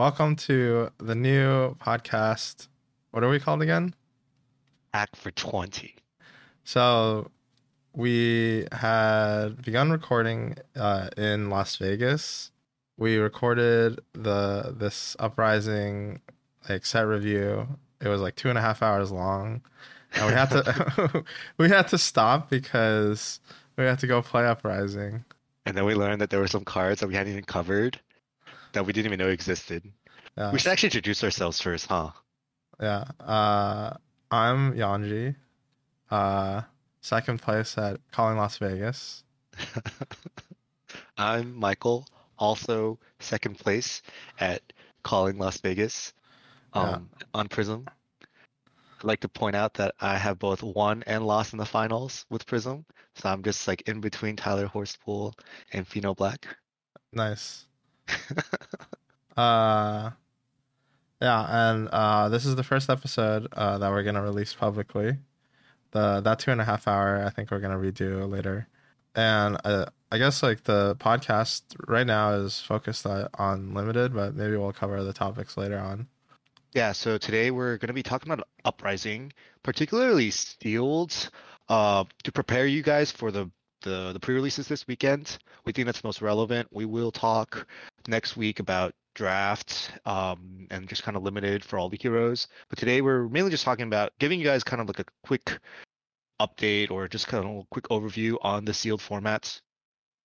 Welcome to the new podcast. What are we called again? Act for 20. So, we had begun recording uh, in Las Vegas. We recorded the this uprising like set review. It was like two and a half hours long, and we had to we had to stop because we had to go play uprising. And then we learned that there were some cards that we hadn't even covered that we didn't even know existed. Yeah, We should actually introduce ourselves first, huh? yeah. Uh, I'm Yanji. Uh, second place at Calling Las Vegas. I'm Michael, also second place at Calling Las Vegas um, on Prism. I'd like to point out that I have both won and lost in the finals with Prism. So I'm just like in between Tyler Horsepool and Pheno Black. Nice. Uh, yeah, and uh, this is the first episode uh, that we're gonna release publicly. The that two and a half hour, I think we're gonna redo later. And uh, I guess like the podcast right now is focused on, limited, but maybe we'll cover the topics later on. Yeah, so today we're going to be talking about Uprising, particularly Sealed, uh, to prepare you guys for the, the, the pre-releases this weekend. We think that's most relevant. We will talk next week about draft um, and just kind of limited for all the heroes. But today we're mainly just talking about giving you guys kind of like a quick update or just kind of a quick overview on the sealed formats,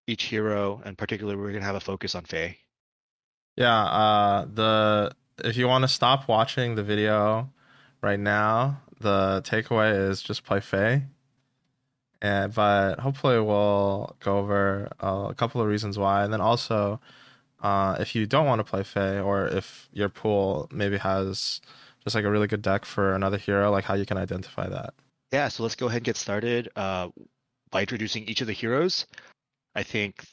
each hero, and particularly we're to have a focus on Fai. Yeah, uh, the if you want to stop watching the video right now, the takeaway is just play Fai. And but hopefully we'll go over uh, a couple of reasons why, and then also uh, if you don't want to play Fai, or if your pool maybe has just like a really good deck for another hero, like how you can identify that. Yeah, so let's go ahead and get started uh, by introducing each of the heroes. I think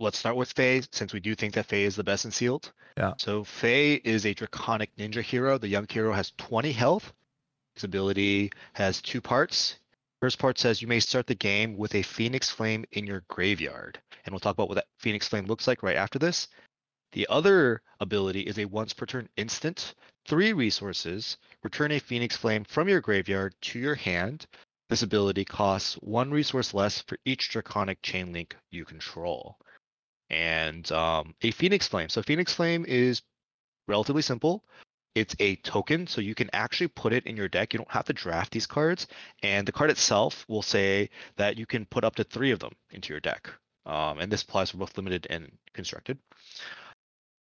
let's start with Fai, since we do think that Fai is the best in sealed. Yeah. So Fai is a draconic ninja hero. The young hero has 20 health. His ability has two parts. First part says you may start the game with a Phoenix Flame in your graveyard. And we'll talk about what that Phoenix Flame looks like right after this. The other ability is a once per turn instant. Three resources. Return a Phoenix Flame from your graveyard to your hand. This ability costs one resource less for each Draconic Chain Link you control. And um, a Phoenix Flame. So Phoenix Flame is relatively simple. It's a token, so you can actually put it in your deck. You don't have to draft these cards, and the card itself will say that you can put up to three of them into your deck. Um, and this applies for both limited and constructed.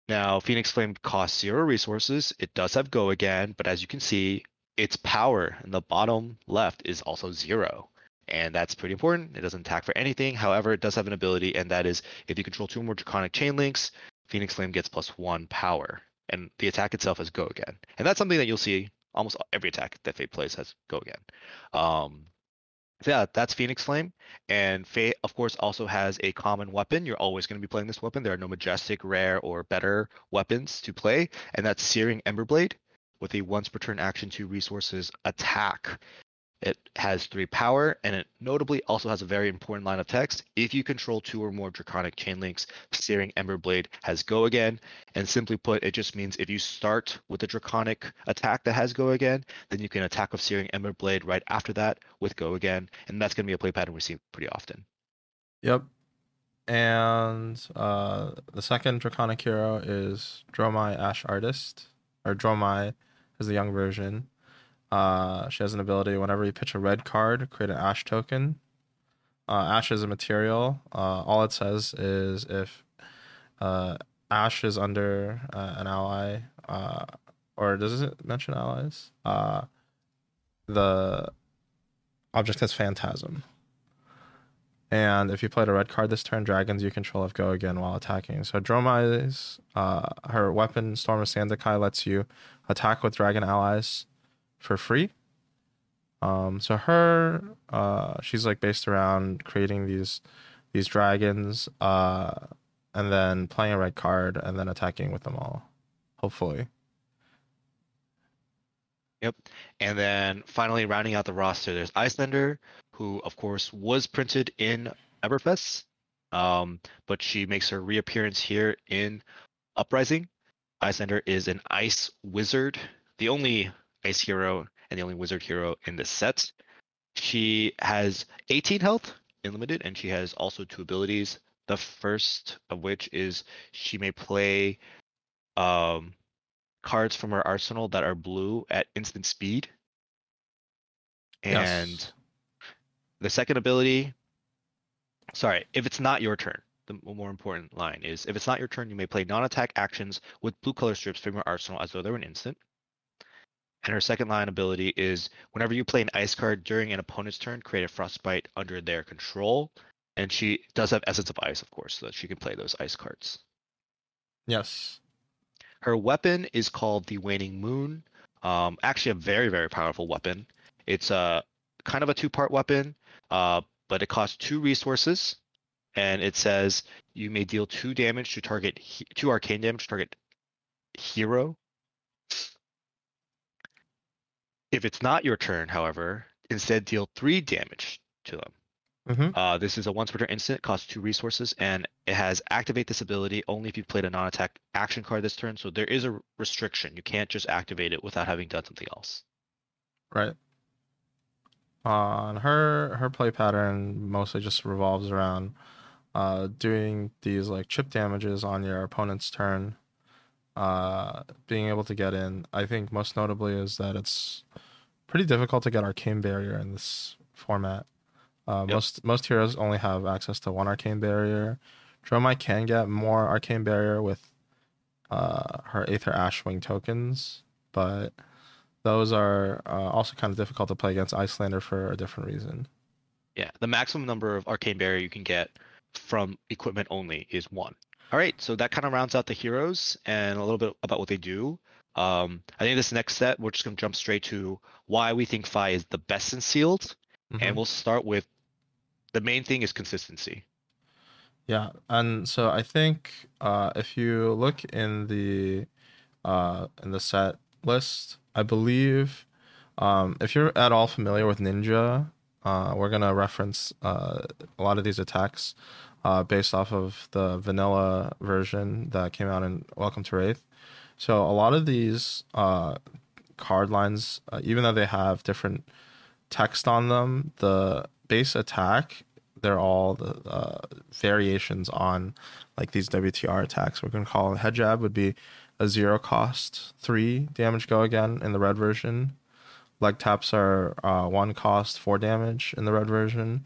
Now, Phoenix Flame costs zero resources. It does have Go again, but as you can see, its power in the bottom left is also zero. And that's pretty important. It doesn't attack for anything. However, it does have an ability, and that is if you control two or more Draconic Chain Links, Phoenix Flame gets plus one power. And the attack itself has Go again. And that's something that you'll see almost every attack that Fai plays has Go again. Um, so yeah, that's Phoenix Flame. And Fai, of course, also has a common weapon. You're always going to be playing this weapon. There are no majestic, rare, or better weapons to play. And that's Searing Emberblade with a once per turn action two resources attack. It has three power, and it notably also has a very important line of text. If you control two or more Draconic Chain Links, Searing Emberblade has Go again. And simply put, it just means if you start with a Draconic attack that has Go again, then you can attack with Searing Emberblade right after that with Go again. And that's going to be a play pattern we see pretty often. Yep. And uh, the second draconic hero is Dromai Ash Artist, or Dromai is the young version. Uh, she has an ability whenever you pitch a red card, create an ash token. Uh, ash is a material. Uh, all it says is if uh, ash is under uh, an ally, uh, or does it mention allies? The object has phantasm. And if you played a red card this turn, dragons you control have go again while attacking. So Dromai's her weapon, Storm of Sandikai, lets you attack with dragon allies for free. Um, so her, uh, she's like based around creating these these dragons, uh, and then playing a red card and then attacking with them all. Hopefully, Yep. And then finally rounding out the roster, there's Iyslander, who of course was printed in Everfest, um, but she makes her reappearance here in Uprising. Iyslander is an ice wizard, the only ice hero and the only wizard hero in this set. She has 18 health, unlimited, and she has also two abilities. The first of which is she may play um, cards from her arsenal that are blue at instant speed. And Yes. the second ability, sorry, if it's not your turn, the more important line is if it's not your turn, you may play non-attack actions with blue color strips from your arsenal as though they were an instant. And her second line ability is whenever you play an ice card during an opponent's turn, create a frostbite under their control. And she does have Essence of Ice, of course, so that she can play those ice cards. Yes. Her weapon is called the Waning Moon. Um, actually, a very, very powerful weapon. It's a kind of a two-part weapon, uh, but it costs two resources, and it says you may deal two damage to target he- two arcane damage to target hero. If it's not your turn, however, instead deal three damage to them. hmm Uh, this is a once per turn instant, costs two resources, and it has activate this ability only if you played a non-attack action card this turn. So there is a restriction. You can't just activate it without having done something else. Right. On her her play pattern mostly just revolves around uh doing these like chip damages on your opponent's turn. Uh being able to get in. I think most notably is that it's pretty difficult to get arcane barrier in this format. Uh, Yep. most most heroes only have access to one arcane barrier. Dromai can get more arcane barrier with uh her Aether Ashwing tokens, but those are uh, also kind of difficult to play against Iyslander for a different reason. Yeah, the maximum number of arcane barrier you can get from equipment only is one. All right, so that kind of rounds out the heroes and a little bit about what they do. Um, I think this next set we're just gonna jump straight to why we think Fai is the best in sealed, Mhm. and we'll start with the main thing is consistency. Yeah, and so I think uh, if you look in the uh, in the set list, I believe um, if you're at all familiar with Ninja, uh, we're gonna reference uh, a lot of these attacks uh, based off of the vanilla version that came out in Welcome to Rathe. So a lot of these uh, card lines, uh, even though they have different text on them, the base attack they're all the uh, variations on like these WTR attacks. We're gonna call it head jab would be a zero cost three damage go again in the red version. Leg taps are uh, one cost four damage in the red version,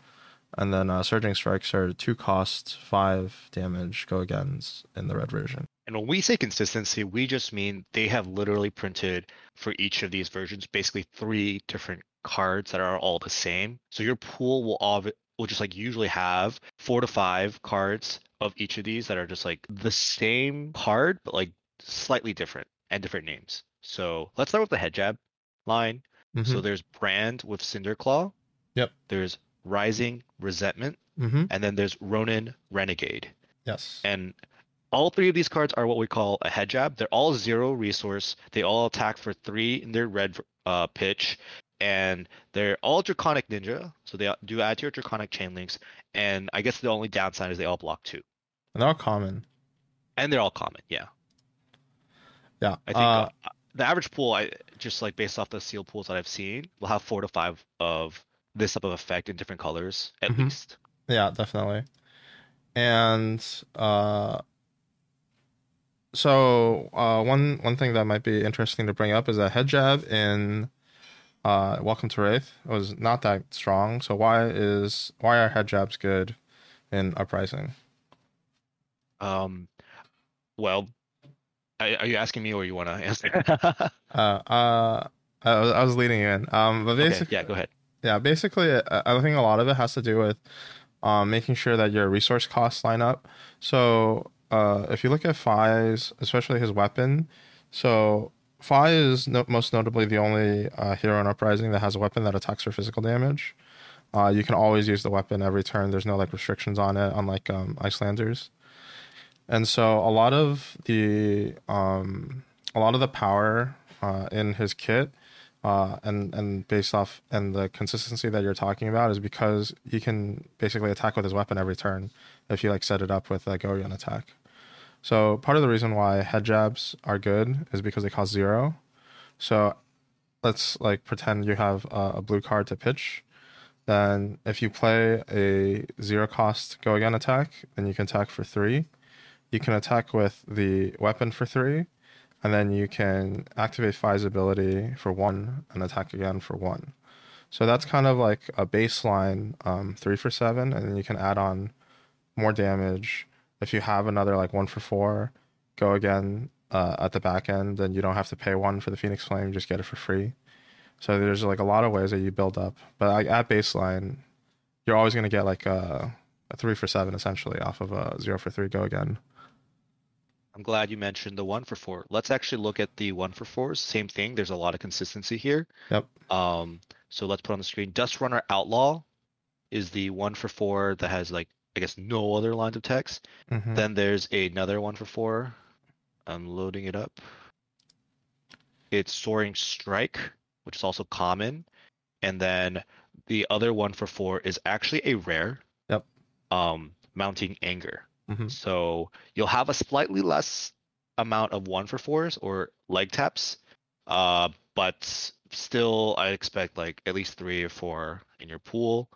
and then uh, surging strikes are two cost five damage go agains in the red version. And when we say consistency, we just mean they have literally printed for each of these versions basically three different cards that are all the same. So your pool will all will just like usually have four to five cards of each of these that are just like the same card but like slightly different and different names. So let's start with the head jab line. So Mhm. there's Brand with Cinderclaw. Yep. There's Rising Resentment, Mm-hmm. and then there's Ronin Renegade. Yes. And all three of these cards are what we call a head jab. They're all zero resource. They all attack for three in their red uh, pitch, and they're all Draconic Ninja. So they do add to your Draconic chain links. And I guess the only downside is they all block two, and they're all common. and they're all common. Yeah, Yeah. I think uh, uh, the average pool, I just like based off the seal pools that I've seen, will have four to five of this type of effect in different colors at Mhm. least. Yeah, definitely. And uh so uh one one thing that might be interesting to bring up is that head jab in uh Welcome to Rathe was not that strong. So why is why are head jabs good in Uprising? Um, well, are are you asking me or you want to answer? Uh uh I was, I was leading you in. Um but okay, basically yeah, go ahead. Yeah, basically, I I think a lot of it has to do with um, making sure that your resource costs line up. So, uh, if you look at Fai's, especially his weapon, so Fai is no- most notably the only uh, hero in Uprising that has a weapon that attacks for physical damage. Uh, you can always use the weapon every turn. There's no like restrictions on it, unlike um, Iyslanders. And so, a lot of the um, a lot of the power uh, in his kit uh, and and based off and the consistency that you're talking about is because he can basically attack with his weapon every turn if you like set it up with like Orion attack. So part of the reason why head jabs are good is because they cost zero. So let's like pretend you have a, blue card to pitch. Then if you play a zero cost go again attack, then you can attack for three. You can attack with the weapon for three, and then you can activate Fai's ability for one and attack again for one. So that's kind of like a baseline um, three for seven, and then you can add on more damage. If you have another like one for four, go again uh, at the back end, then you don't have to pay one for the Phoenix Flame, just get it for free. So there's like a lot of ways that you build up, but like at baseline, you're always gonna get like a, a three for seven essentially off of a zero for three go again. I'm glad you mentioned the one for four. Let's actually look at the one for fours. Same thing. There's a lot of consistency here. Yep. Um, so let's put on the screen. Dust Runner Outlaw is the one for four that has like I guess no other lines of text. Mhm. Then there's another one for four. I'm loading it up. It's Soaring Strike, which is also common. And then the other one for four is actually a rare. Yep. Um, Mounting Anger. Mhm. So you'll have a slightly less amount of one for fours or leg taps. Uh, but still I expect like at least three or four in your pool.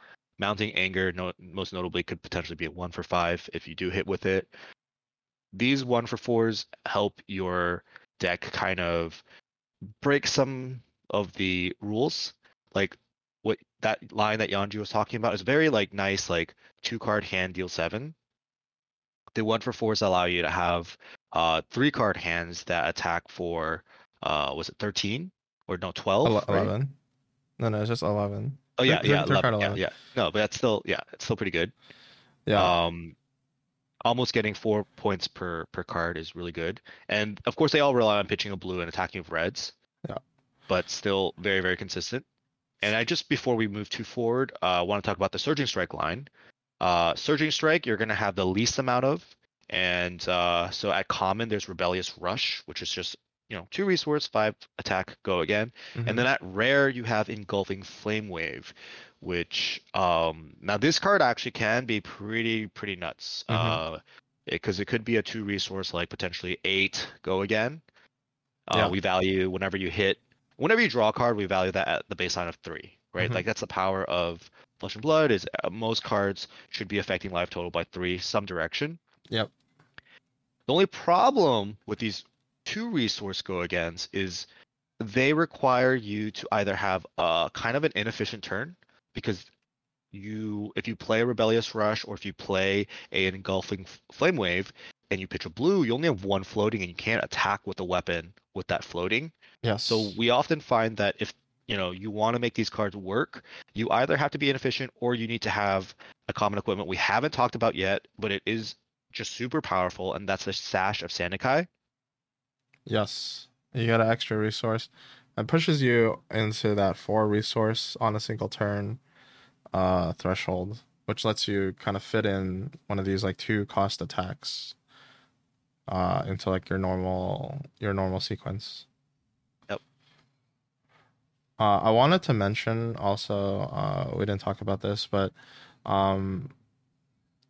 Mounting anger, no, most notably, could potentially be a one for five if you do hit with it. These one for fours help your deck kind of break some of the rules. Like what that line that Yanji was talking about is very like nice, like two card hand deal seven. The one for fours allow you to have uh three card hands that attack for uh was it 13 or no 12 Ele- right? Eleven. No, no, it's just eleven. Oh yeah, They're- yeah, they're 11, card yeah, yeah. No, but that's still yeah, it's still pretty good. Yeah. Um, almost getting four points per per card is really good, and of course they all rely on pitching a blue and attacking with reds. Yeah. But still very very consistent. And I just before we move too forward, uh, I want to talk about the surging strike line. Uh, surging strike you're gonna have the least amount of, and uh, so at common there's rebellious rush, which is just you know two resource, five attack, go again. Mhm. And then at rare, you have engulfing flame wave, which um now this card actually can be pretty pretty nuts. Mhm. Uh, because it could be a two resource like potentially eight go again. Uh, Yeah. we value whenever you hit, whenever you draw a card, we value that at the baseline of three, right? Mhm. Like that's the power of Flesh and Blood. Is uh, most cards should be affecting life total by three, some direction. Yep. The only problem with these two resource go agains is they require you to either have a kind of an inefficient turn because you if you play a rebellious rush or if you play a engulfing flame wave and you pitch a blue you only have one floating and you can't attack with a weapon with that floating yeah so we often find that if you know you want to make these cards work, you either have to be inefficient or you need to have a common equipment we haven't talked about yet, but it is just super powerful, and that's the Sash of Sandikai. Yes, you get an extra resource. It pushes you into that four resource on a single turn uh, threshold, which lets you kind of fit in one of these like two cost attacks uh, into like your normal your normal sequence. Yep. Uh, I wanted to mention also uh, we didn't talk about this, but um,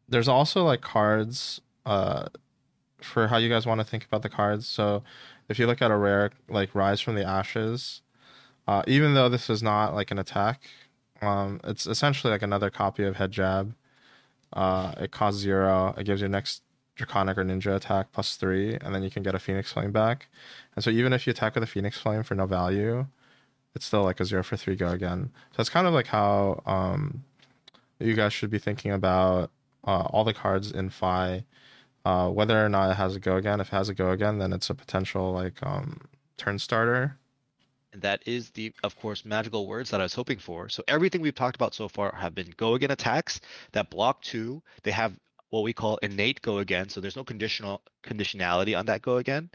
there's also like cards uh, for how you guys want to think about the cards. So if you look at a rare like Rise from the Ashes, uh, even though this is not like an attack, um, it's essentially like another copy of Head Jab. Uh, it costs zero. It gives you next Draconic or Ninja attack plus three, and then you can get a Phoenix Flame back. And so even if you attack with a Phoenix Flame for no value, it's still like a zero for three go again. So it's kind of like how um, you guys should be thinking about uh, all the cards in Fai uh, whether or not it has a go again. If it has a go again, then it's a potential like um, turn starter. And that is the, of course, magical words that I was hoping for. So everything we've talked about so far have been go again attacks that block two. They have what we call innate go again, so there's no conditional conditionality on that go again.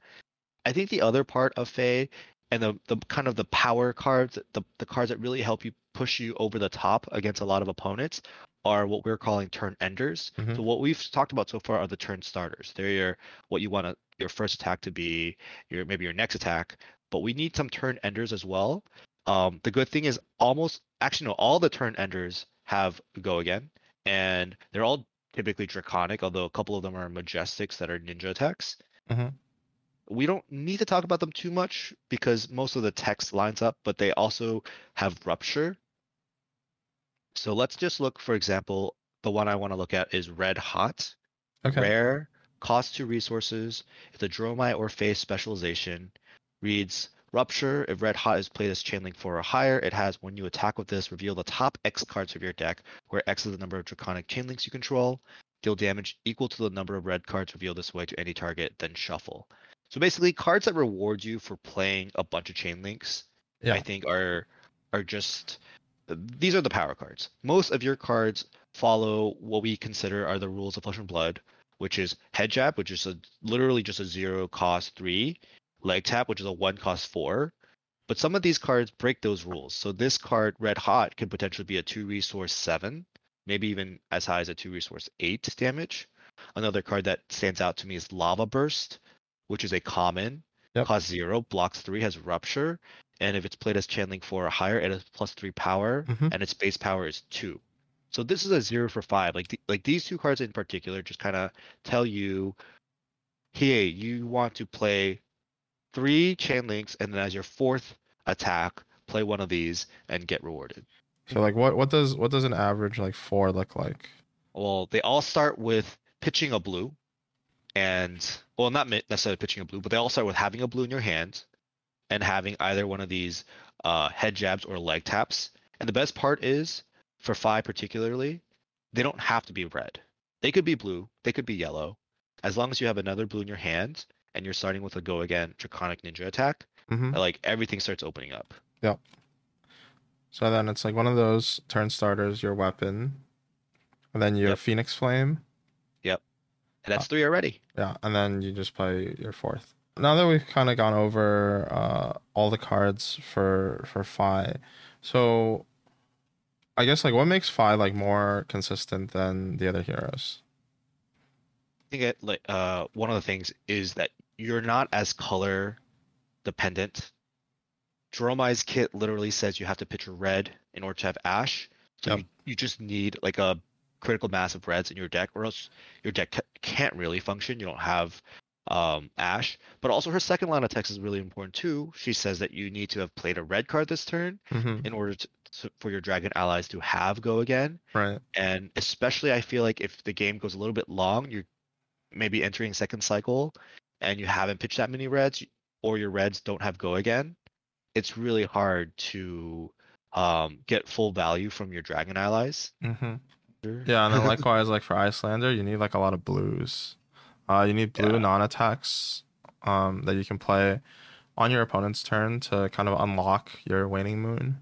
I think the other part of Fai and the, the kind of the power cards, the, the cards that really help you push you over the top against a lot of opponents are what we're calling turn enders. Mhm. So what we've talked about so far are the turn starters. They're your what you want to your first attack to be, your maybe your next attack, but we need some turn enders as well. Um, the good thing is almost actually no, all the turn enders have go again, and they're all typically draconic, although a couple of them are majestics that are ninja attacks. Mhm. We don't need to talk about them too much because most of the text lines up, but they also have rupture. So let's just look, for example, the one I want to look at is red hot. Okay. Rare, cost two resources. If the Dromai or Face specialization reads Rupture, if Red Hot is played as Chainlink 4 or higher, it has when you attack with this, reveal the top X cards of your deck, where X is the number of Draconic Chainlinks you control. Deal damage equal to the number of red cards revealed this way to any target, then shuffle. So basically, cards that reward you for playing a bunch of Chainlinks, Yeah. I think are are just these are the power cards. Most of your cards follow what we consider are the rules of Flesh and Blood, which is head jab, which is a literally just a zero cost three, leg tap, which is a one cost four. But some of these cards break those rules. So this card, Red Hot, could potentially be a two resource seven, maybe even as high as a two resource eight damage. Another card that stands out to me is Lava Burst, which is a common, Yep. cost zero, blocks three, has rupture, and if it's played as chain link four or higher, it has plus three power, Mhm. and its base power is two. So this is a zero for five. Like the, like these two cards in particular just kind of tell you, hey, you want to play three chain links, and then as your fourth attack, play one of these and get rewarded. So like what what does what does an average like four look like? Well, they all start with pitching a blue, and well, not necessarily pitching a blue, but they all start with having a blue in your hand, and having either one of these uh, head jabs or leg taps. And the best part is, for five particularly, they don't have to be red. They could be blue, they could be yellow, as long as you have another blue in your hand and you're starting with a go again draconic ninja attack. hmm Like everything starts opening up. Yep. So then it's like one of those turn starters, your weapon, and then your Yep. Phoenix Flame. Yep. And that's three already. Yeah, and then you just play your fourth. Now that we've kind of gone over uh, all the cards for for Fai, so I guess like what makes Fai like more consistent than the other heroes? I think it, like uh one of the things is that you're not as color dependent. Dromai's kit literally says you have to pitch a red in order to have ash. So Yep. you, you just need like a critical mass of reds in your deck, or else your deck ca- can't really function. You don't have um ash. But also her second line of text is really important too. She says that you need to have played a red card this turn hmm in order to, to for your dragon allies to have go again. Right. And especially, I feel like if the game goes a little bit long, you're maybe entering second cycle and you haven't pitched that many reds, or your reds don't have go again, it's really hard to um, get full value from your dragon allies. hmm Yeah, and then likewise, like for Iyslander, you need like a lot of blues. Uh, you need blue Yeah. non-attacks um, that you can play on your opponent's turn to kind of unlock your Waning Moon,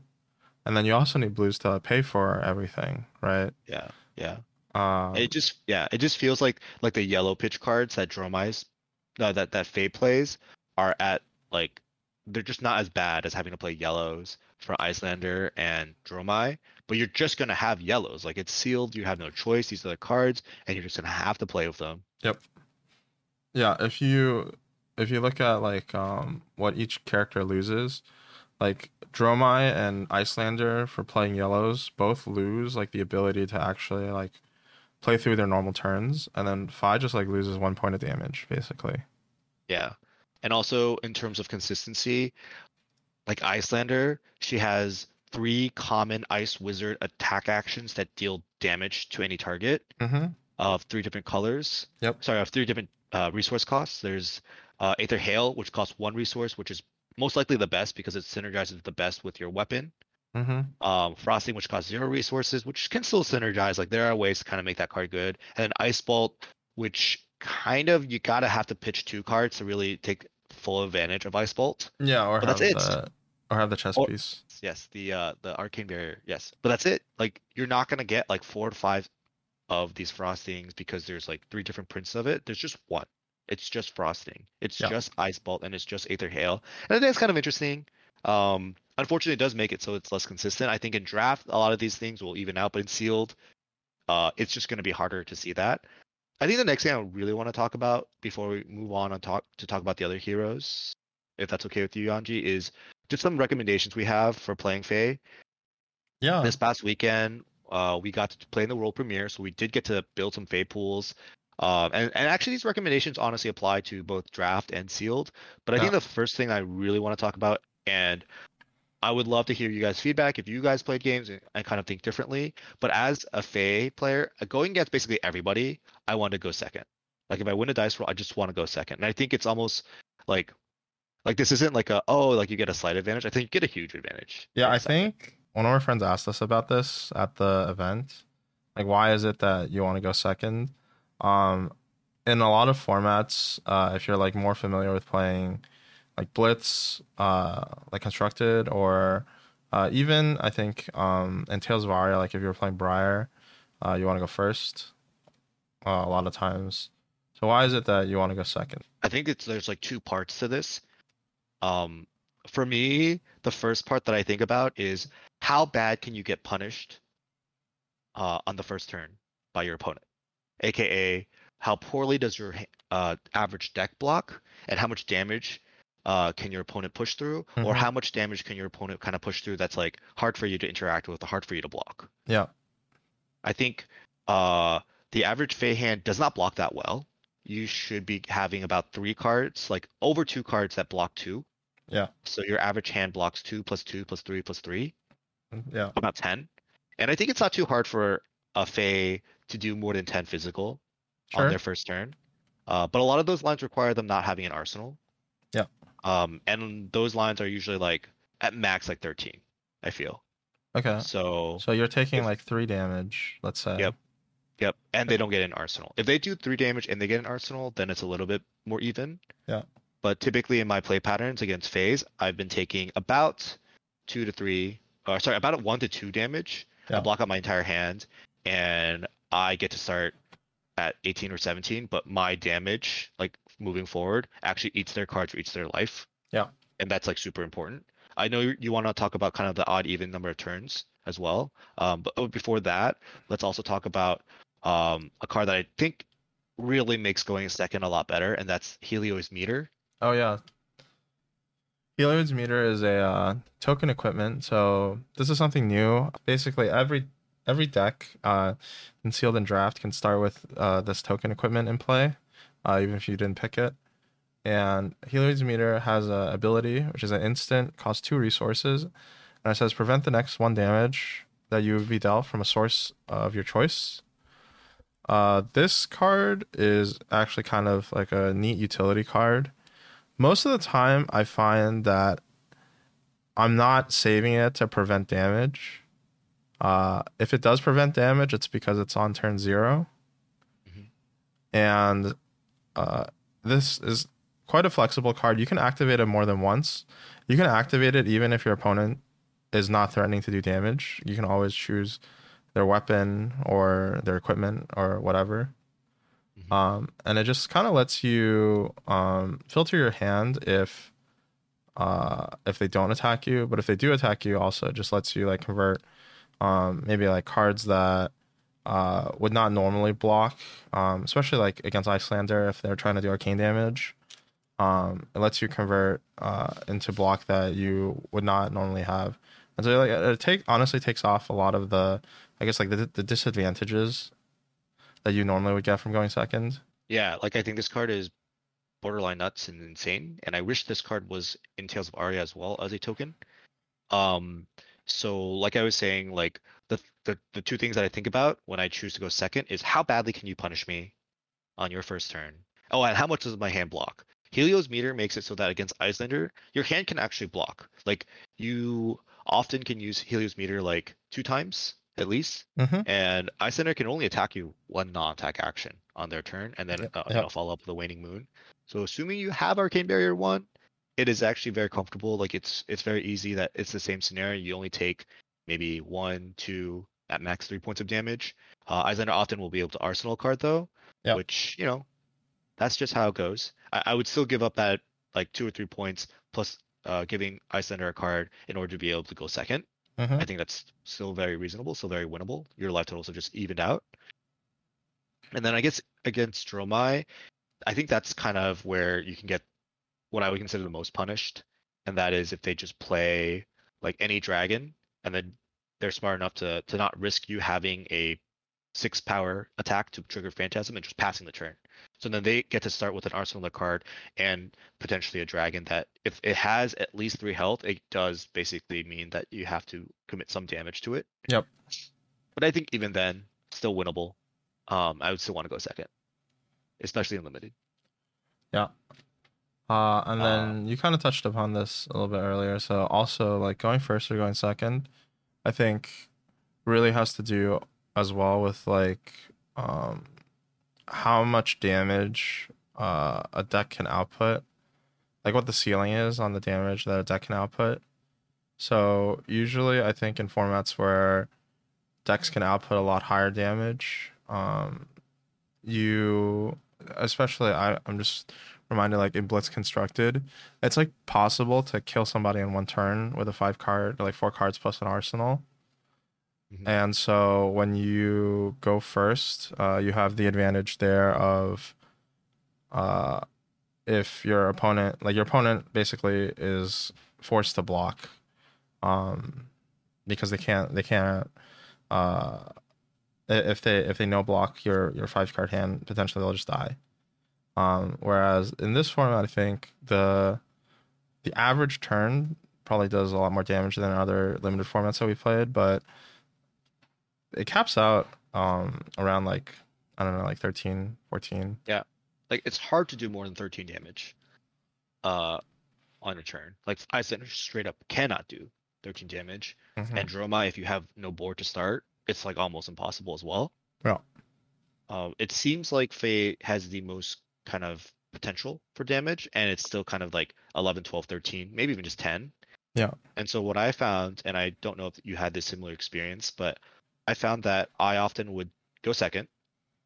and then you also need blues to pay for everything, right? yeah, yeah. Um, It just yeah, it just feels like like the yellow pitch cards that Dromai's no, that that Fai plays are at like they're just not as bad as having to play yellows for Iyslander and Dromai, but you're just gonna have yellows. Like it's sealed, you have no choice. These are the cards, and you're just gonna have to play with them. Yeah, if you if you look at like um what each character loses, like Dromai and Iyslander for playing yellows both lose like the ability to actually like play through their normal turns, and then Fai just like loses one point of damage basically. Yeah. And also in terms of consistency, like Iyslander, she has three common ice wizard attack actions that deal damage to any target. Mm-hmm. Of three different colors. Yep. Sorry, of three different uh, resource costs. There's uh, Aether Hail, which costs one resource, which is most likely the best because it synergizes the best with your weapon. Mm-hmm. Um, Frosting, which costs zero resources, which can still synergize. Like there are ways to kind of make that card good. And then Ice Bolt, which kind of you gotta have to pitch two cards to really take full advantage of Ice Bolt. Yeah, or But have that's it. the or have the chess Or- piece. Yes, the uh the arcane barrier. Yes, but that's it. Like you're not gonna get like four to five of these frostings because there's like three different prints of it. There's just one. It's just frosting. It's Yeah. just ice bolt and it's just aether hail. And I think it's kind of interesting. Um, unfortunately, it does make it so it's less consistent. I think in draft a lot of these things will even out, but in sealed, uh, it's just gonna be harder to see that. I think the next thing I really want to talk about before we move on and talk to talk about the other heroes, if that's okay with you, Yanji, is just some recommendations we have for playing Fai Yeah. this past weekend uh, we got to play in the world premiere, so we did get to build some Fai pools. Um, and, and actually, these recommendations honestly apply to both draft and sealed. But I think the first thing I really want to talk about, and I would love to hear you guys' feedback if you guys played games and, and kind of think differently. But as a Fai player, uh, going against basically everybody, I want to go second. Like if I win a dice roll, I just want to go second. And I think it's almost like like this isn't like a oh like you get a slight advantage. I think you get a huge advantage. Yeah, I second. think one of our friends asked us about this at the event. Like, why is it that you want to go second? Um, in a lot of formats, uh, if you're like more familiar with playing like Blitz, uh, like Constructed, or uh, even I think um, in Tales of Aria, like if you're playing Briar, uh, you want to go first. Uh, a lot of times. So why is it that you want to go second? I think it's there's like two parts to this. Um, for me, the first part that I think about is how bad can you get punished uh, on the first turn by your opponent, aka how poorly does your uh, average deck block, and how much damage uh, can your opponent push through, or Mhm. how much damage can your opponent kind of push through that's like hard for you to interact with, hard for you to block. Yeah. I think uh, the average Fai hand does not block that well. You should be having about three cards, like over two cards that block two. Yeah. So your average hand blocks two plus two plus three plus three, Yeah. about 10. And I think it's not too hard for a Fai to do more than 10 physical on their first turn. Uh, but a lot of those lines require them not having an arsenal. Yeah. Um, and those lines are usually like at max like 13, I feel. Okay. So So you're taking if- like three damage, let's say. Yep. Yep, and they don't get an arsenal. If they do three damage and they get an arsenal, then it's a little bit more even. Yeah. But typically in my play patterns against phase, I've been taking about two to three, or sorry, about one to two damage. Yeah. I block out my entire hand, and I get to start at 18 or 17. But my damage, like moving forward, actually eats their cards or eats their life. Yeah. And that's like super important. I know you, you want to talk about kind of the odd even number of turns as well. Um, but oh, before that, let's also talk about um, a card that I think really makes going second a lot better, and that's Helios Meter. Oh yeah. Helioids meter is a uh, token equipment. So this is something new. Basically, every every deck uh, in sealed and draft can start with uh, this token equipment in play, uh, even if you didn't pick it. And Helioids meter has a ability which is an instant, costs two resources, and it says prevent the next one damage that you would be dealt from a source of your choice. Uh, this card is actually kind of like a neat utility card most of the time I find that I'm not saving it to prevent damage. Uh, if it does prevent damage, it's because it's on turn 0 Mhm. And uh, this is quite a flexible card. You can activate it more than once. You can activate it even if your opponent is not threatening to do damage. You can always choose their weapon or their equipment or whatever. Mhm. Um, and it just kind of lets you um, filter your hand if uh, if they don't attack you, but if they do attack you, also it just lets you like convert um, maybe like cards that uh, would not normally block, um, especially like against Iyslander if they're trying to do arcane damage. Um, it lets you convert uh, into block that you would not normally have, and so like it take honestly takes off a lot of the I guess like the the disadvantages that you normally would get from going second. Yeah, like I think this card is borderline nuts and insane, and I wish this card was in Tales of Aria as well as a token. Um, so like I was saying, like the the the two things that I think about when I choose to go second is how badly can you punish me on your first turn? Oh, and how much does my hand block? Helios meter makes it so that against Iyslander, your hand can actually block. Like you often can use Helios meter like two times at least, Mm-hmm. and Iyslander can only attack you one non-attack action on their turn, and then Yep, uh, you know follow up with the Waning Moon. So assuming you have Arcane Barrier one, it is actually very comfortable. Like it's it's very easy that it's the same scenario. You only take maybe one, two, at max three points of damage. Uh, Iyslander often will be able to Arsenal card though, Yep. which you know that's just how it goes. I, I would still give up that like two or three points plus uh, giving Iyslander a card in order to be able to go second. Mm-hmm. I think that's still very reasonable, still very winnable. Your life totals have just evened out. And then I guess against Dromai, I think that's kind of where you can get what I would consider the most punished, and that is if they just play like any dragon and then they're smart enough to to not risk you having a six power attack to trigger Phantasm and just passing the turn. So then they get to start with an Arsenal card and potentially a dragon that if it has at least three health, it does basically mean that you have to commit some damage to it. Yep. But I think even then, still winnable. Um, I would still want to go second, especially in limited. Yeah. Uh, and Uh, then you kind of touched upon this a little bit earlier. So also like going first or going second, I think really has to do as well with like um how much damage uh a deck can output. Like what the ceiling is on the damage that a deck can output. So usually I think in formats where decks can output a lot higher damage, um you especially I, I'm just reminded like in Blitz Constructed, it's like possible to kill somebody in one turn with a five card, like four cards plus an arsenal. Mhm. And so when you go first, uh, you have the advantage there of uh, if your opponent, like your opponent basically is forced to block um, because they can't, they can't, uh, if they if they no block your your five card hand, potentially they'll just die. Um, whereas in this format, I think the the average turn probably does a lot more damage than other limited formats that we played, but it caps out um around like I don't know, like 13, 14. Yeah. Like it's hard to do more than 13 damage, uh, on a turn. Like Iyslander straight up cannot do 13 damage, Mhm. and Dromai, if you have no board to start, it's like almost impossible as well. Yeah. Um, it seems like Fai has the most kind of potential for damage, and it's still kind of like 11, 12, 13, maybe even just 10. Yeah. And so what I found, and I don't know if you had this similar experience, but I found that I often would go second.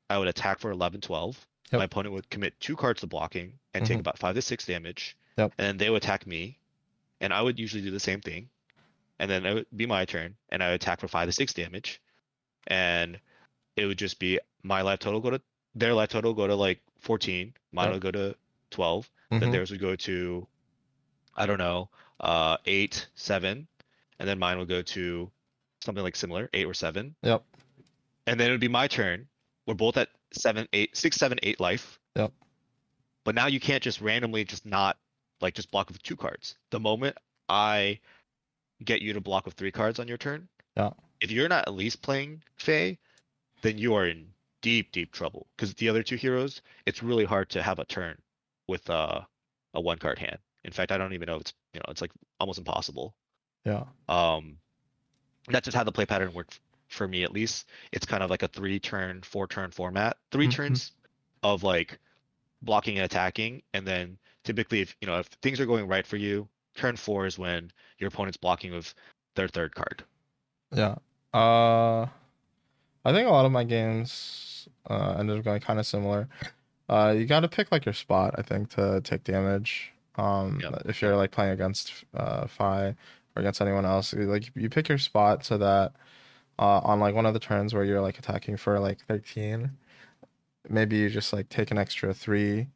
I would attack for 11, 12. Yep. My opponent would commit two cards to blocking and take Mhm. about five to six damage. Yep. And then they would attack me, and I would usually do the same thing. And then it would be my turn, and I would attack for five to six damage. And it would just be my life total go to their life total go to like 14, mine Yep. would go to 12, then Mhm. theirs would go to I don't know, uh, eight, seven, and then mine would go to something like similar, eight or seven, Yep. and then it would be my turn. We're both at seven, eight, six, seven, eight life. Yep. But now you can't just randomly just not like just block with two cards. The moment I get you to block with three cards on your turn, Yeah. if you're not at least playing Fai, then you are in deep, deep trouble. Because the other two heroes, it's really hard to have a turn with uh, a one card hand. In fact, I don't even know if it's you know it's like almost impossible. Yeah. Um, that's just how the play pattern worked for me at least. It's kind of like a three turn, four turn format. 3 Mhm. turns of like blocking and attacking, and then typically if you know if things are going right for you, turn four is when your opponent's blocking with their third card. Yeah. Uh, I think a lot of my games uh, ended up going kind of similar. Uh, you got to pick like your spot, I think, to take damage. Um, Yep. if you're like playing against uh Fai or against anyone else, like you pick your spot so that uh on like one of the turns where you're like attacking for like 13, maybe you just like take an extra three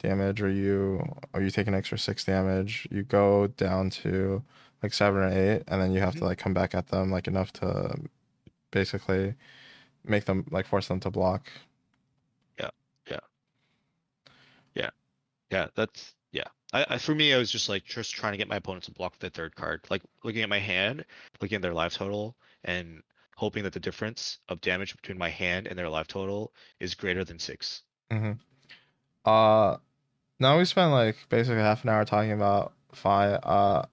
damage or you or you take an extra six damage. You go down to like seven or eight, and then you have Mhm. to like come back at them like enough to basically make them like force them to block. Yeah, yeah, yeah. I, I for me, I was just like just trying to get my opponent to block the third card, like looking at my hand, looking at their life total, and hoping that the difference of damage between my hand and their life total is greater than six. hmm Uh, now we spent like basically half an hour talking about Fai. Uh,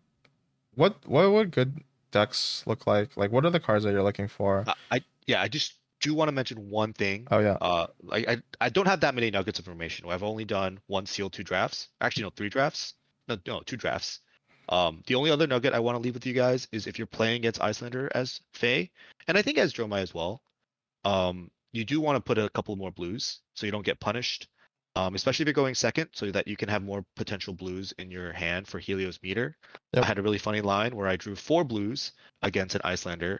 what what would good decks look like? Like, what are the cards that you're looking for? I, I yeah, I just do want to mention one thing. Oh yeah. Uh, like I I don't have that many nuggets of information. I've only done one seal, two drafts. Actually, no, three drafts. No, no, two drafts. Um, the only other nugget I want to leave with you guys is if you're playing against Iyslander as Fai, and I think as Dromai as well, um, you do want to put a couple more blues so you don't get punished. Um, especially if you're going second, so that you can have more potential blues in your hand for Helios meter. Yep. I had a really funny line where I drew four blues against an Iyslander,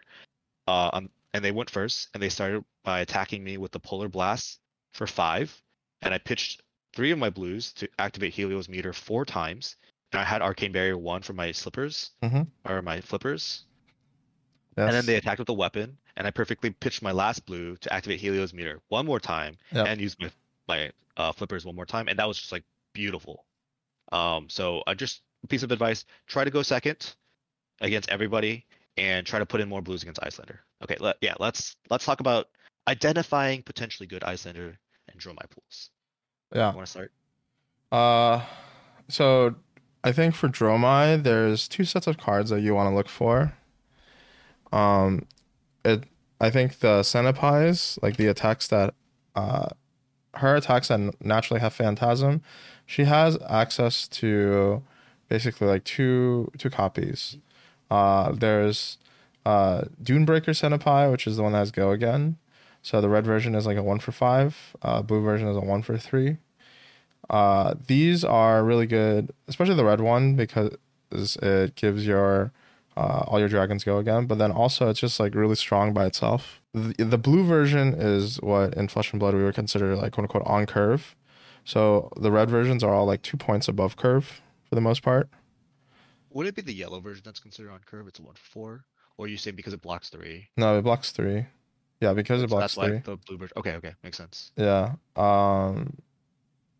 uh, um, and they went first, and they started by attacking me with the Polar Blast for five, and I pitched three of my blues to activate Helios meter four times, and I had Arcane Barrier one for my slippers Mhm. or my flippers. Yes. and then they attacked with a weapon, and I perfectly pitched my last blue to activate Helios meter one more time Yep. and use my my uh, flippers one more time, and that was just like beautiful. Um, so I just a piece of advice: try to go second against everybody, and try to put in more blues against Iyslander. Okay, let, yeah, let's let's talk about identifying potentially good Iyslander and Dromai pools. yeah. Want to start? Uh, so I think for Dromai, there's two sets of cards that you want to look for. Um, it I think the Cenipais, like the attacks that, uh, her attacks that naturally have Phantasm, she has access to basically like two two copies. Uh, there's uh Dunebreaker Cenipai, which is the one that has Go again. So the red version is like a one for five. Uh, blue version is a one for three. Uh, these are really good, especially the red one because it gives your uh, all your dragons go again. But then also it's just like really strong by itself. The, the blue version is what in Flesh and Blood we would consider like quote unquote on curve. So the red versions are all like two points above curve for the most part. Would it be the yellow version that's considered on curve? It's a one for four, or you say because it blocks three? No, it blocks three. Yeah, because it So blocks that's three. why the blue version. Okay, okay, makes sense. Yeah. Um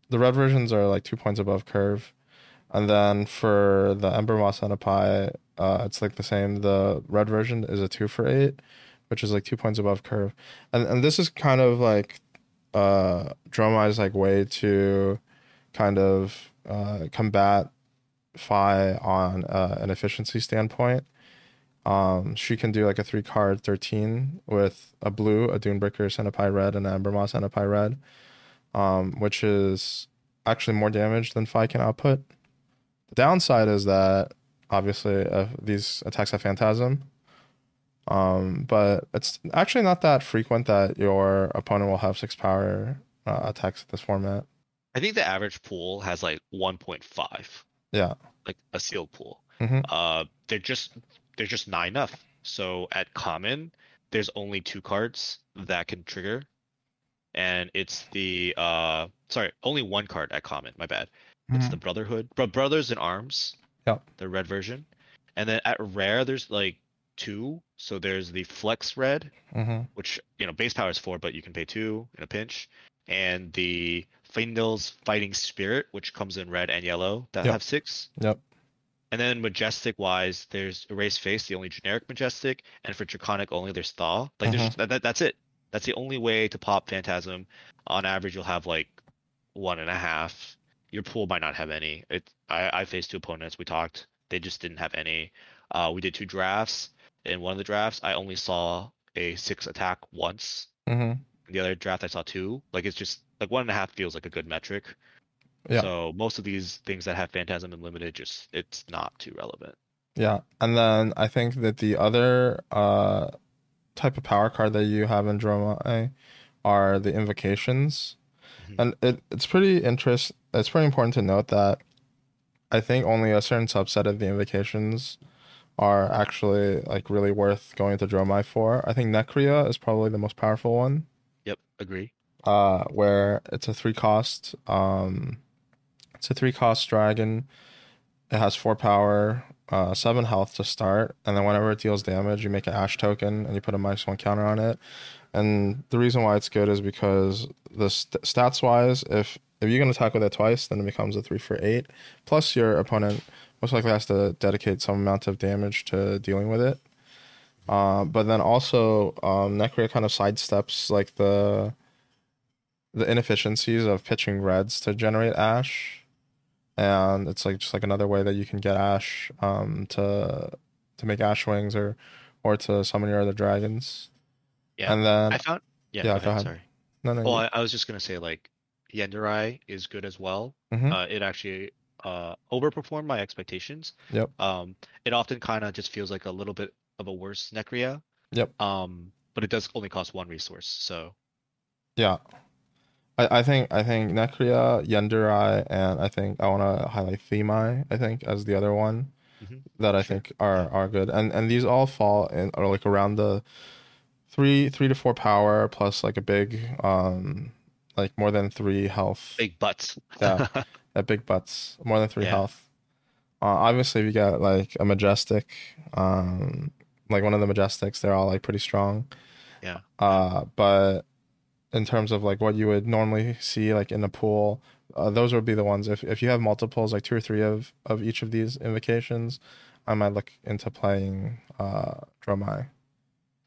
the red versions are like two points above curve. And then for the Embermaw Cenipai, uh it's like the same. The red version is a two for eight, which is like two points above curve. And and this is kind of like uh Dromai's like way to kind of uh combat Fai on uh, an efficiency standpoint. Um, she can do like a three card 13 with a blue, a Dunebreaker, Cenipai red, and an Embermaw Cenipai red, um, which is actually more damage than Fai can output. The downside is that obviously uh, these attacks have Phantasm, um, but it's actually not that frequent that your opponent will have six power uh, attacks at this format. I think the average pool has like 1.5, Yeah. like a sealed pool. Mhm. Uh, they're just they're just not enough. So at common, there's only two cards that can trigger, and it's the uh sorry, only one card at common. My bad. It's the Brotherhood, Bro- Brothers in Arms. Yep. The red version, and then at rare, there's like two. So there's the Flex Red, hmm which you know base power is four, but you can pay two in a pinch, and the Fyendal's Fighting Spirit, which comes in red and yellow that Yep. have six. Yep. And then majestic wise, there's Erase Face, the only generic majestic, and for draconic only, there's Thaw. Like there's Mhm. that, that, that's it. That's the only way to pop Phantasm. On average, you'll have like one and a half. Your pool might not have any. It I, I faced two opponents. We talked. They just didn't have any. Uh, we did two drafts. In one of the drafts, I only saw a six attack once. hmm the other draft, I saw two. Like it's just like one and a half feels like a good metric. Yeah. So most of these things that have Phantasm and limited, just it's not too relevant. Yeah, and then I think that the other uh type of power card that you have in Dromai are the invocations, Mhm. and it it's pretty interest. It's pretty important to note that I think only a certain subset of the invocations are actually like really worth going to Dromai for. I think Nekria is probably the most powerful one. Yep, agree. uh, where it's a three cost. Um, it's a three cost dragon. It has four power, uh, seven health to start, and then whenever it deals damage, you make an ash token and you put a minus one counter on it. And the reason why it's good is because the st- stats wise, if if you can attack with it twice, then it becomes a three for eight. Plus, your opponent most likely has to dedicate some amount of damage to dealing with it. Uh, but then also, um, Nekria kind of sidesteps like the the inefficiencies of pitching reds to generate ash, and it's like just like another way that you can get ash um, to to make ash wings or or to summon your other dragons. Yeah, and then I found. Yeah, yeah, go ahead. ahead. Sorry. no, no, Well, you- I, I was just gonna say like Yendurai is good as well. Mhm. Uh, it actually uh overperformed my expectations. Yep. Um, it often kind of just feels like a little bit of a worse Nekria. Yep. Um, but it does only cost one resource, so yeah. I, I think I think Nekria, Yendurai, and I think I want to highlight Themai. I think as the other one Mhm. that I Sure. think are are good, and and these all fall in are like around the three three to four power plus like a big um like more than three health big butts. Yeah. at big butts more than three Yeah. health. Uh, obviously, if you get like a majestic, um, like one of the majestics. They're all like pretty strong. Yeah. Uh, but in terms of like what you would normally see like in a pool, uh, those would be the ones. If if you have multiples, like two or three of of each of these invocations, I might look into playing uh Dromai.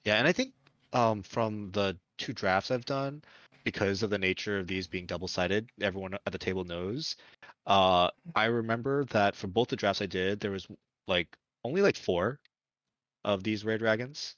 Yeah, and I think um from the two drafts I've done, because of the nature of these being double sided, everyone at the table knows. Uh, I remember that for both the drafts I did, there was like only like four of these rare dragons.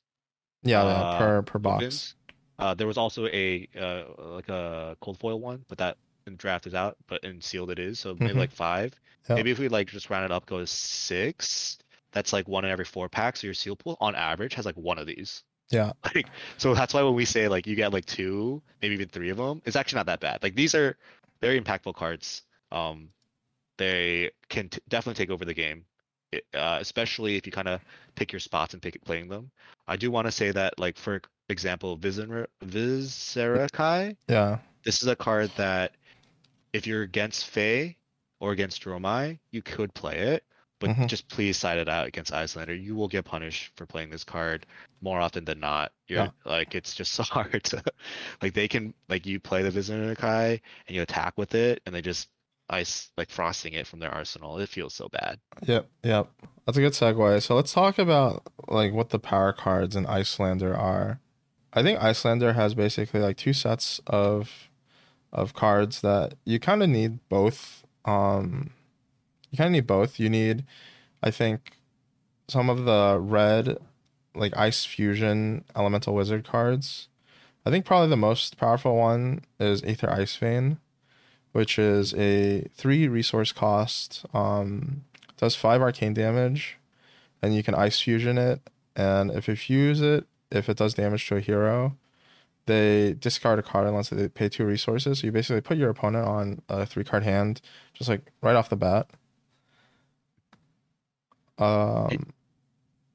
Yeah, Uh, per per box. Uh, there was also a uh, like a cold foil one, but that in draft is out, but in sealed it is. So maybe Mhm. like five. Yeah. Maybe if we like just round it up, go to six. That's like one in every four packs. So your seal pool on average has like one of these. Yeah. Like so that's why when we say like you get like two, maybe even three of them, it's actually not that bad. Like these are very impactful cards. Um, they can t- definitely take over the game, it- uh, especially if you kind of pick your spots and pick playing them. I do want to say that like for example, Viscera Vynserakai, Yeah. this is a card that if you're against Fai or against Dromai, you could play it, but Mhm. just please side it out against Iyslander. You will get punished for playing this card more often than not. You're Yeah. like it's just so hard to like they can like you play the Vynserakai and you attack with it and they just ice like frosting it from their arsenal. It feels so bad. Yep, yep. That's a good segue. So let's talk about like what the power cards in Iyslander are. I think Iyslander has basically like two sets of of cards that you kind of need both. Um you kind of need both. You need I think some of the red like ice fusion elemental wizard cards. I think probably the most powerful one is Aether Ice Vein, which is a 3 resource cost um does five arcane damage, and you can ice fusion it. And if you fuse it, if it does damage to a hero, they discard a card unless they pay two resources. So you basically put your opponent on a three card hand, just like right off the bat. Um,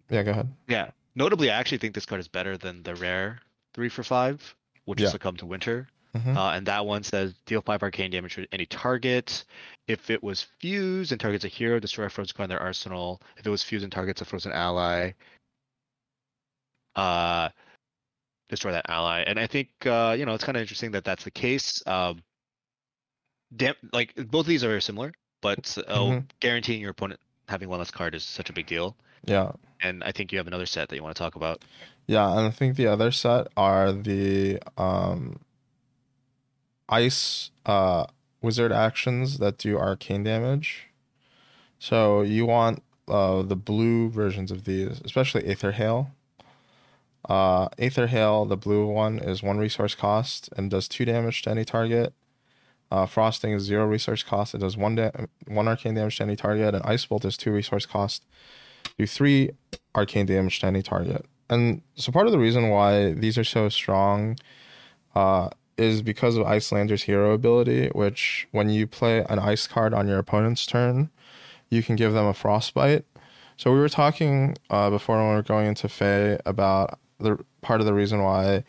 yeah, go ahead. Yeah. Notably, I actually think this card is better than the rare three for five, which Yeah. is Succumb to Winter. Mhm. Uh, and that one says deal five arcane damage to any target. If it was fused and targets a hero, destroy a frozen card in their arsenal. If it was fused and targets a frozen ally, uh, destroy that ally. And I think uh, you know it's kind of interesting that that's the case. Um, dam- like both of these are very similar, but uh, Mhm. guaranteeing your opponent having one less card is such a big deal. Yeah, And I think you have another set that you want to talk about. yeah, and I think the other set are the um, ice uh wizard actions that do arcane damage. So you want uh the blue versions of these, especially Aether Hail. Uh, Aether Hail, the blue one, is one resource cost and does two damage to any target. Uh, Frosting is zero resource cost. It does one da- one arcane damage to any target, and Ice Bolt is two resource cost, do three arcane damage to any target. And so part of the reason why these are so strong, uh, is because of Iyslander's hero ability, which when you play an ice card on your opponent's turn, you can give them a frostbite. So we were talking uh, before when we were going into Fai about the part of the reason why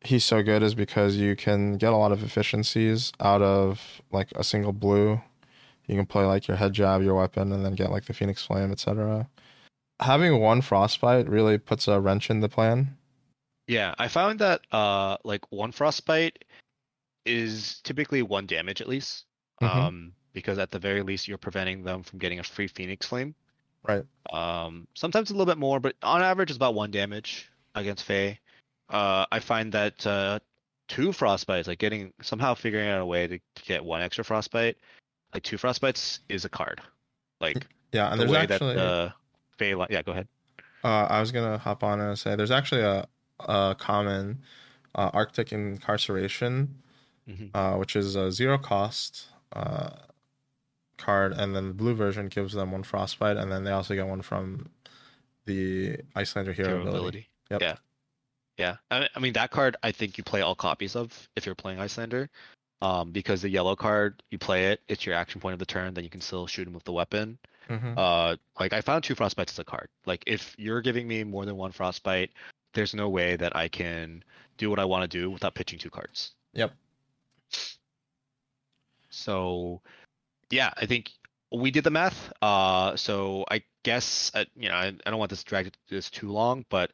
he's so good is because you can get a lot of efficiencies out of like a single blue. You can play like your head jab, your weapon, and then get like the Phoenix Flame, etc. Having one frostbite really puts a wrench in the plan. Yeah, I found that uh like one frostbite is typically one damage at least. Mhm. Um because at the very least you're preventing them from getting a free phoenix flame. Right. Um sometimes a little bit more, but on average it's about one damage against Fai. Uh I find that uh two frostbites, like getting somehow figuring out a way to, to get one extra frostbite, like two frostbites is a card. Like Yeah, and the there's way actually that the Fai li- yeah, go ahead. Uh, I was gonna hop on and say there's actually a, a common uh, Arctic incarceration, Mhm. uh, which is a zero cost uh, card, and then the blue version gives them one frostbite, and then they also get one from the Iyslander hero, Hero ability. ability. Yep. Yeah. Yeah. I, I mean that card I think you play all copies of if you're playing Iyslander. Um, because the yellow card, you play it, it's your action point of the turn, then you can still shoot him with the weapon. Mhm. Uh like I found two frostbites as a card. Like if you're giving me more than one frostbite, there's no way that I can do what I want to do without pitching two cards. Yep. So yeah, I think we did the math. Uh, so I guess uh, you know I, I don't want this to drag this too long, but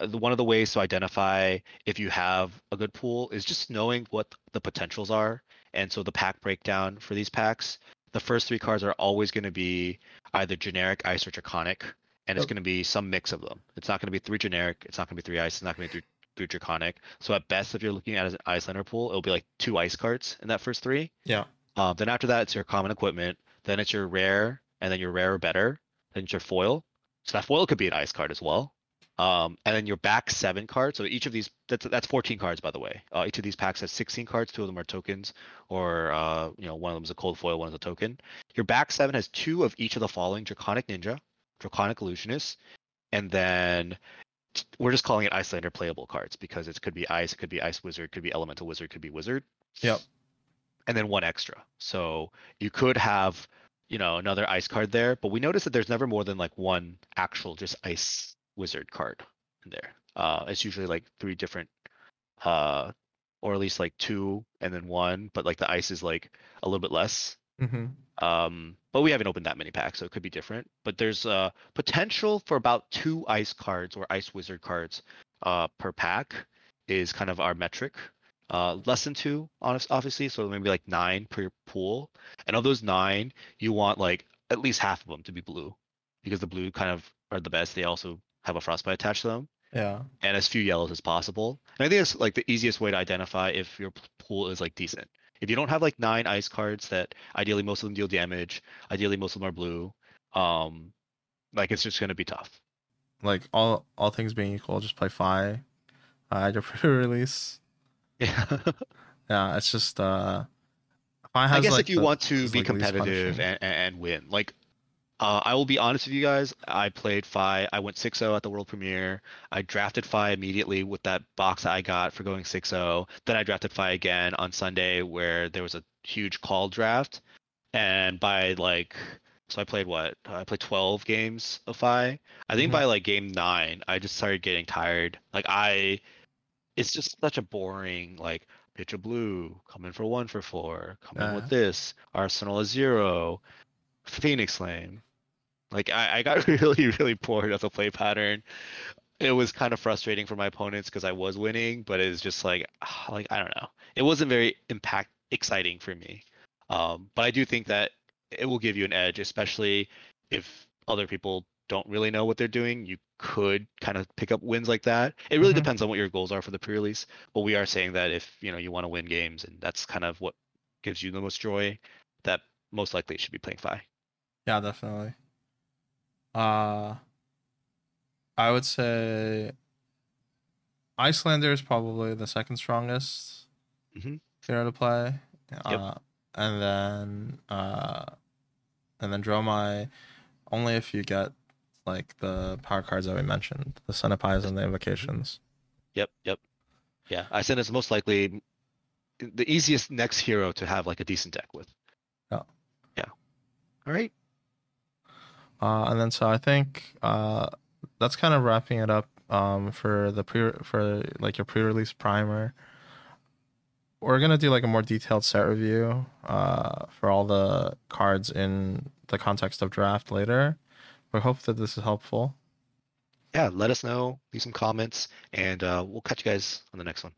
uh, the, one of the ways to identify if you have a good pool is just knowing what the potentials are. And so the pack breakdown for these packs, the first three cards are always going to be either generic, ice, or draconic, and it's Yep. going to be some mix of them. It's not going to be three generic. It's not going to be three ice. It's not going to be three, three draconic. So at best, if you're looking at an Iyslander pool, it'll be like two ice cards in that first three. Yeah. Um, then after that, it's your common equipment. Then it's your rare, and then your rare or better. Then it's your foil. So that foil could be an ice card as well. Um, and then your back seven cards. So each of these, that's that's 14 cards, by the way. Uh, each of these packs has 16 cards. Two of them are tokens, or uh, you know, one of them is a cold foil, one is a token. Your back seven has two of each of the following: Draconic Ninja, Draconic Illusionist, and then we're just calling it Iyslander playable cards because it could be Ice, it could be Ice Wizard, it could be Elemental Wizard, it could be Wizard. Yep. And then one extra. So you could have, you know, another Ice card there, but we noticed that there's never more than like one actual just Ice Wizard card in there. Uh, it's usually like three different, uh, or at least like two and then one, but like the Ice is like a little bit less. Mm-hmm. Um, but we haven't opened that many packs, so it could be different. But there's uh potential for about two ice cards or ice wizard cards uh per pack is kind of our metric. Uh, less than two, honest, obviously, so maybe like nine per pool. And of those nine, you want like at least half of them to be blue, because the blue kind of are the best. They also have a frostbite attached to them Yeah. and as few yellows as possible. And I think it's like the easiest way to identify if your pool is like decent. If you don't have like nine ice cards that ideally most of them deal damage, ideally most of them are blue, um, like it's just gonna be tough. Like all all things being equal, just play Fai. Uh, at your pre-release. Yeah. Yeah, it's just uh. I guess like if you the- want to be like, competitive and, and, win, like uh, I will be honest with you guys, I played Fai. I went 6-0 at the world premiere. I drafted Fai immediately with that box that I got for going 6-0. Then I drafted Fai again on Sunday where there was a huge call draft. And by like so I played what? I played 12 games of Fai. I think Mhm. by like game 9, I just started getting tired. Like I it's just such a boring like pitch a blue, come in for one for four, come in with this, Arsenal is zero, Phoenix Flame. Like I, I got really, really bored of the play pattern. It was kind of frustrating for my opponents because I was winning, but it was just like like I don't know. It wasn't very impact exciting for me. Um, but I do think that it will give you an edge, especially if other people don't really know what they're doing. You could kind of pick up wins like that. It really Mhm. depends on what your goals are for the pre-release. But we are saying that if you know you want to win games and that's kind of what gives you the most joy, that most likely should be playing Fai. Yeah, definitely. Uh I would say Iyslander is probably the second strongest Mhm. hero to play. Uh, and then uh and then Dromai only if you get like the power cards that we mentioned, the Cenipais and the invocations. Yep, yep. Yeah, I said it's most likely the easiest next hero to have like a decent deck with. Yeah. Yeah. All right. Uh, and then so I think uh, that's kind of wrapping it up um, for the pre for like your pre-release primer. We're gonna do like a more detailed set review uh, for all the cards in the context of draft later. We hope that this is helpful. Yeah, let us know, leave some comments, and uh, we'll catch you guys on the next one.